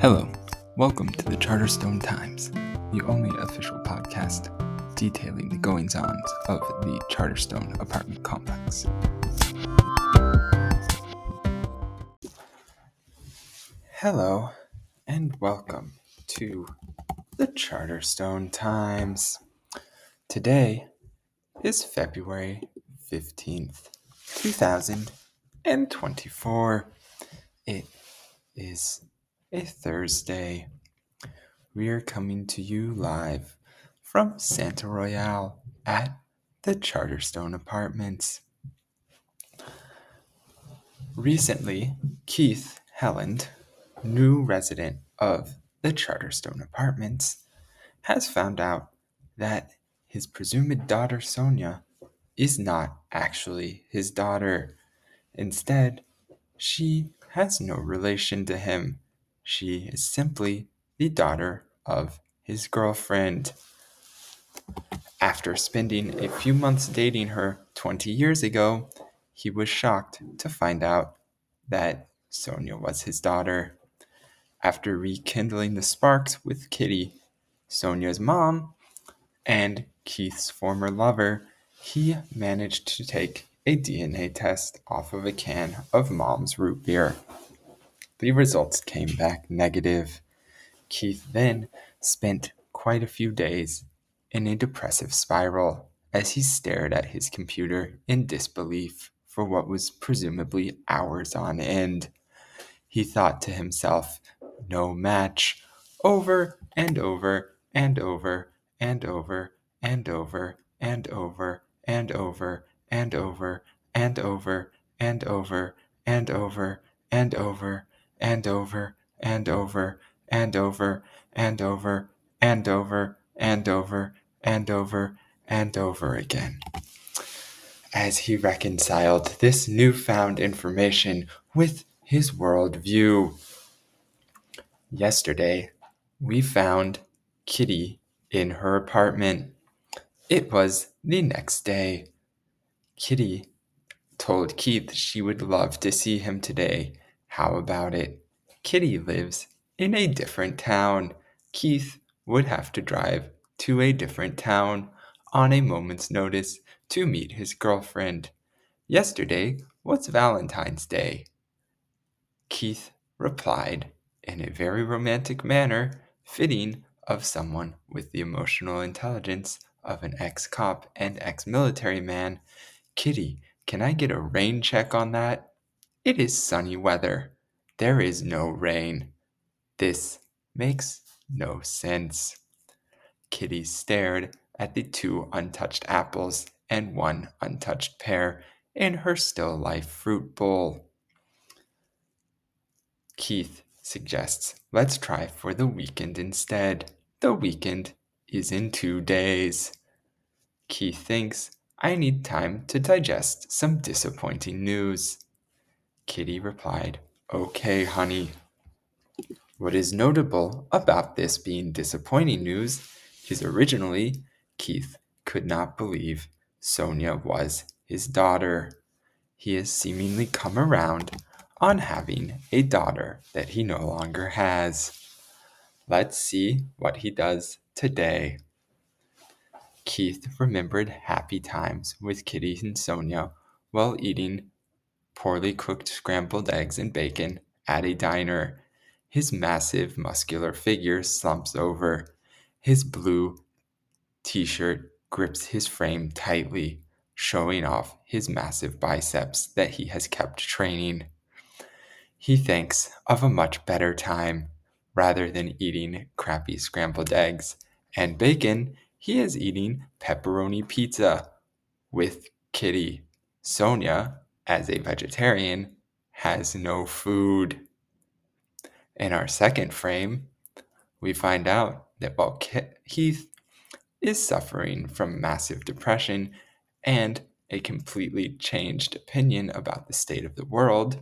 Hello, welcome to the Charterstone Times, the only official podcast detailing the goings ons of the Charterstone apartment complex. Hello, and welcome to the Charterstone Times. Today is February 15th, 2024. It is a Thursday. We are coming to you live from Santa Royale at the Charterstone Apartments. Recently, Keith Helland, new resident of the Charterstone Apartments, has found out that his presumed daughter Sonia is not actually his daughter. Instead, she has no relation to him. She is simply the daughter of his girlfriend. After spending a few months dating her 20 years ago, he was shocked to find out that Sonia was his daughter. After rekindling the sparks with Kitty, Sonia's mom, and Keith's former lover, he managed to take a DNA test off of a can of mom's root beer. The results came back negative. Keith then spent quite a few days in a depressive spiral as he stared at his computer in disbelief for what was presumably hours on end. He thought to himself, no match, over and over and over and over and over and over and over and over and over and over and over and over and over and over and over and over and over and over and over and over again. As he reconciled this newfound information with his worldview. Yesterday, we found Kitty in her apartment. It was the next day. Kitty told Keith she would love to see him today how about it? Kitty lives in a different town. Keith would have to drive to a different town on a moment's notice to meet his girlfriend. Yesterday was Valentine's Day. Keith replied in a very romantic manner, fitting of someone with the emotional intelligence of an ex cop and ex military man. Kitty, can I get a rain check on that? It is sunny weather. There is no rain. This makes no sense. Kitty stared at the two untouched apples and one untouched pear in her still life fruit bowl. Keith suggests let's try for the weekend instead. The weekend is in two days. Keith thinks I need time to digest some disappointing news. Kitty replied, Okay, honey. What is notable about this being disappointing news is originally Keith could not believe Sonia was his daughter. He has seemingly come around on having a daughter that he no longer has. Let's see what he does today. Keith remembered happy times with Kitty and Sonia while eating poorly cooked scrambled eggs and bacon at a diner. His massive, muscular figure slumps over. His blue t shirt grips his frame tightly, showing off his massive biceps that he has kept training. He thinks of a much better time. Rather than eating crappy scrambled eggs and bacon, he is eating pepperoni pizza with Kitty. Sonia as a vegetarian, has no food. In our second frame, we find out that while Heath is suffering from massive depression and a completely changed opinion about the state of the world,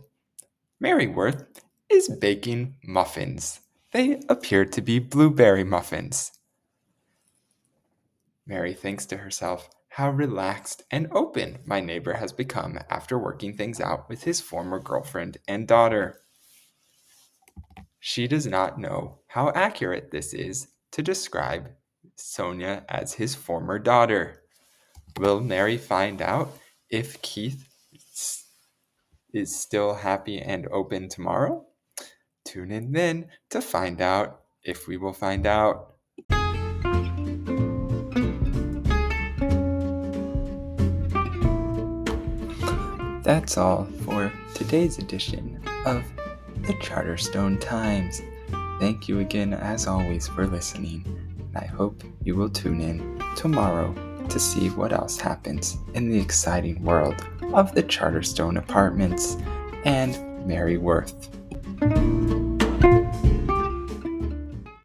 Mary Worth is baking muffins. They appear to be blueberry muffins. Mary thinks to herself, how relaxed and open my neighbor has become after working things out with his former girlfriend and daughter. She does not know how accurate this is to describe Sonia as his former daughter. Will Mary find out if Keith is still happy and open tomorrow? Tune in then to find out if we will find out. That's all for today's edition of the Charterstone Times. Thank you again, as always, for listening. I hope you will tune in tomorrow to see what else happens in the exciting world of the Charterstone Apartments and Mary Worth.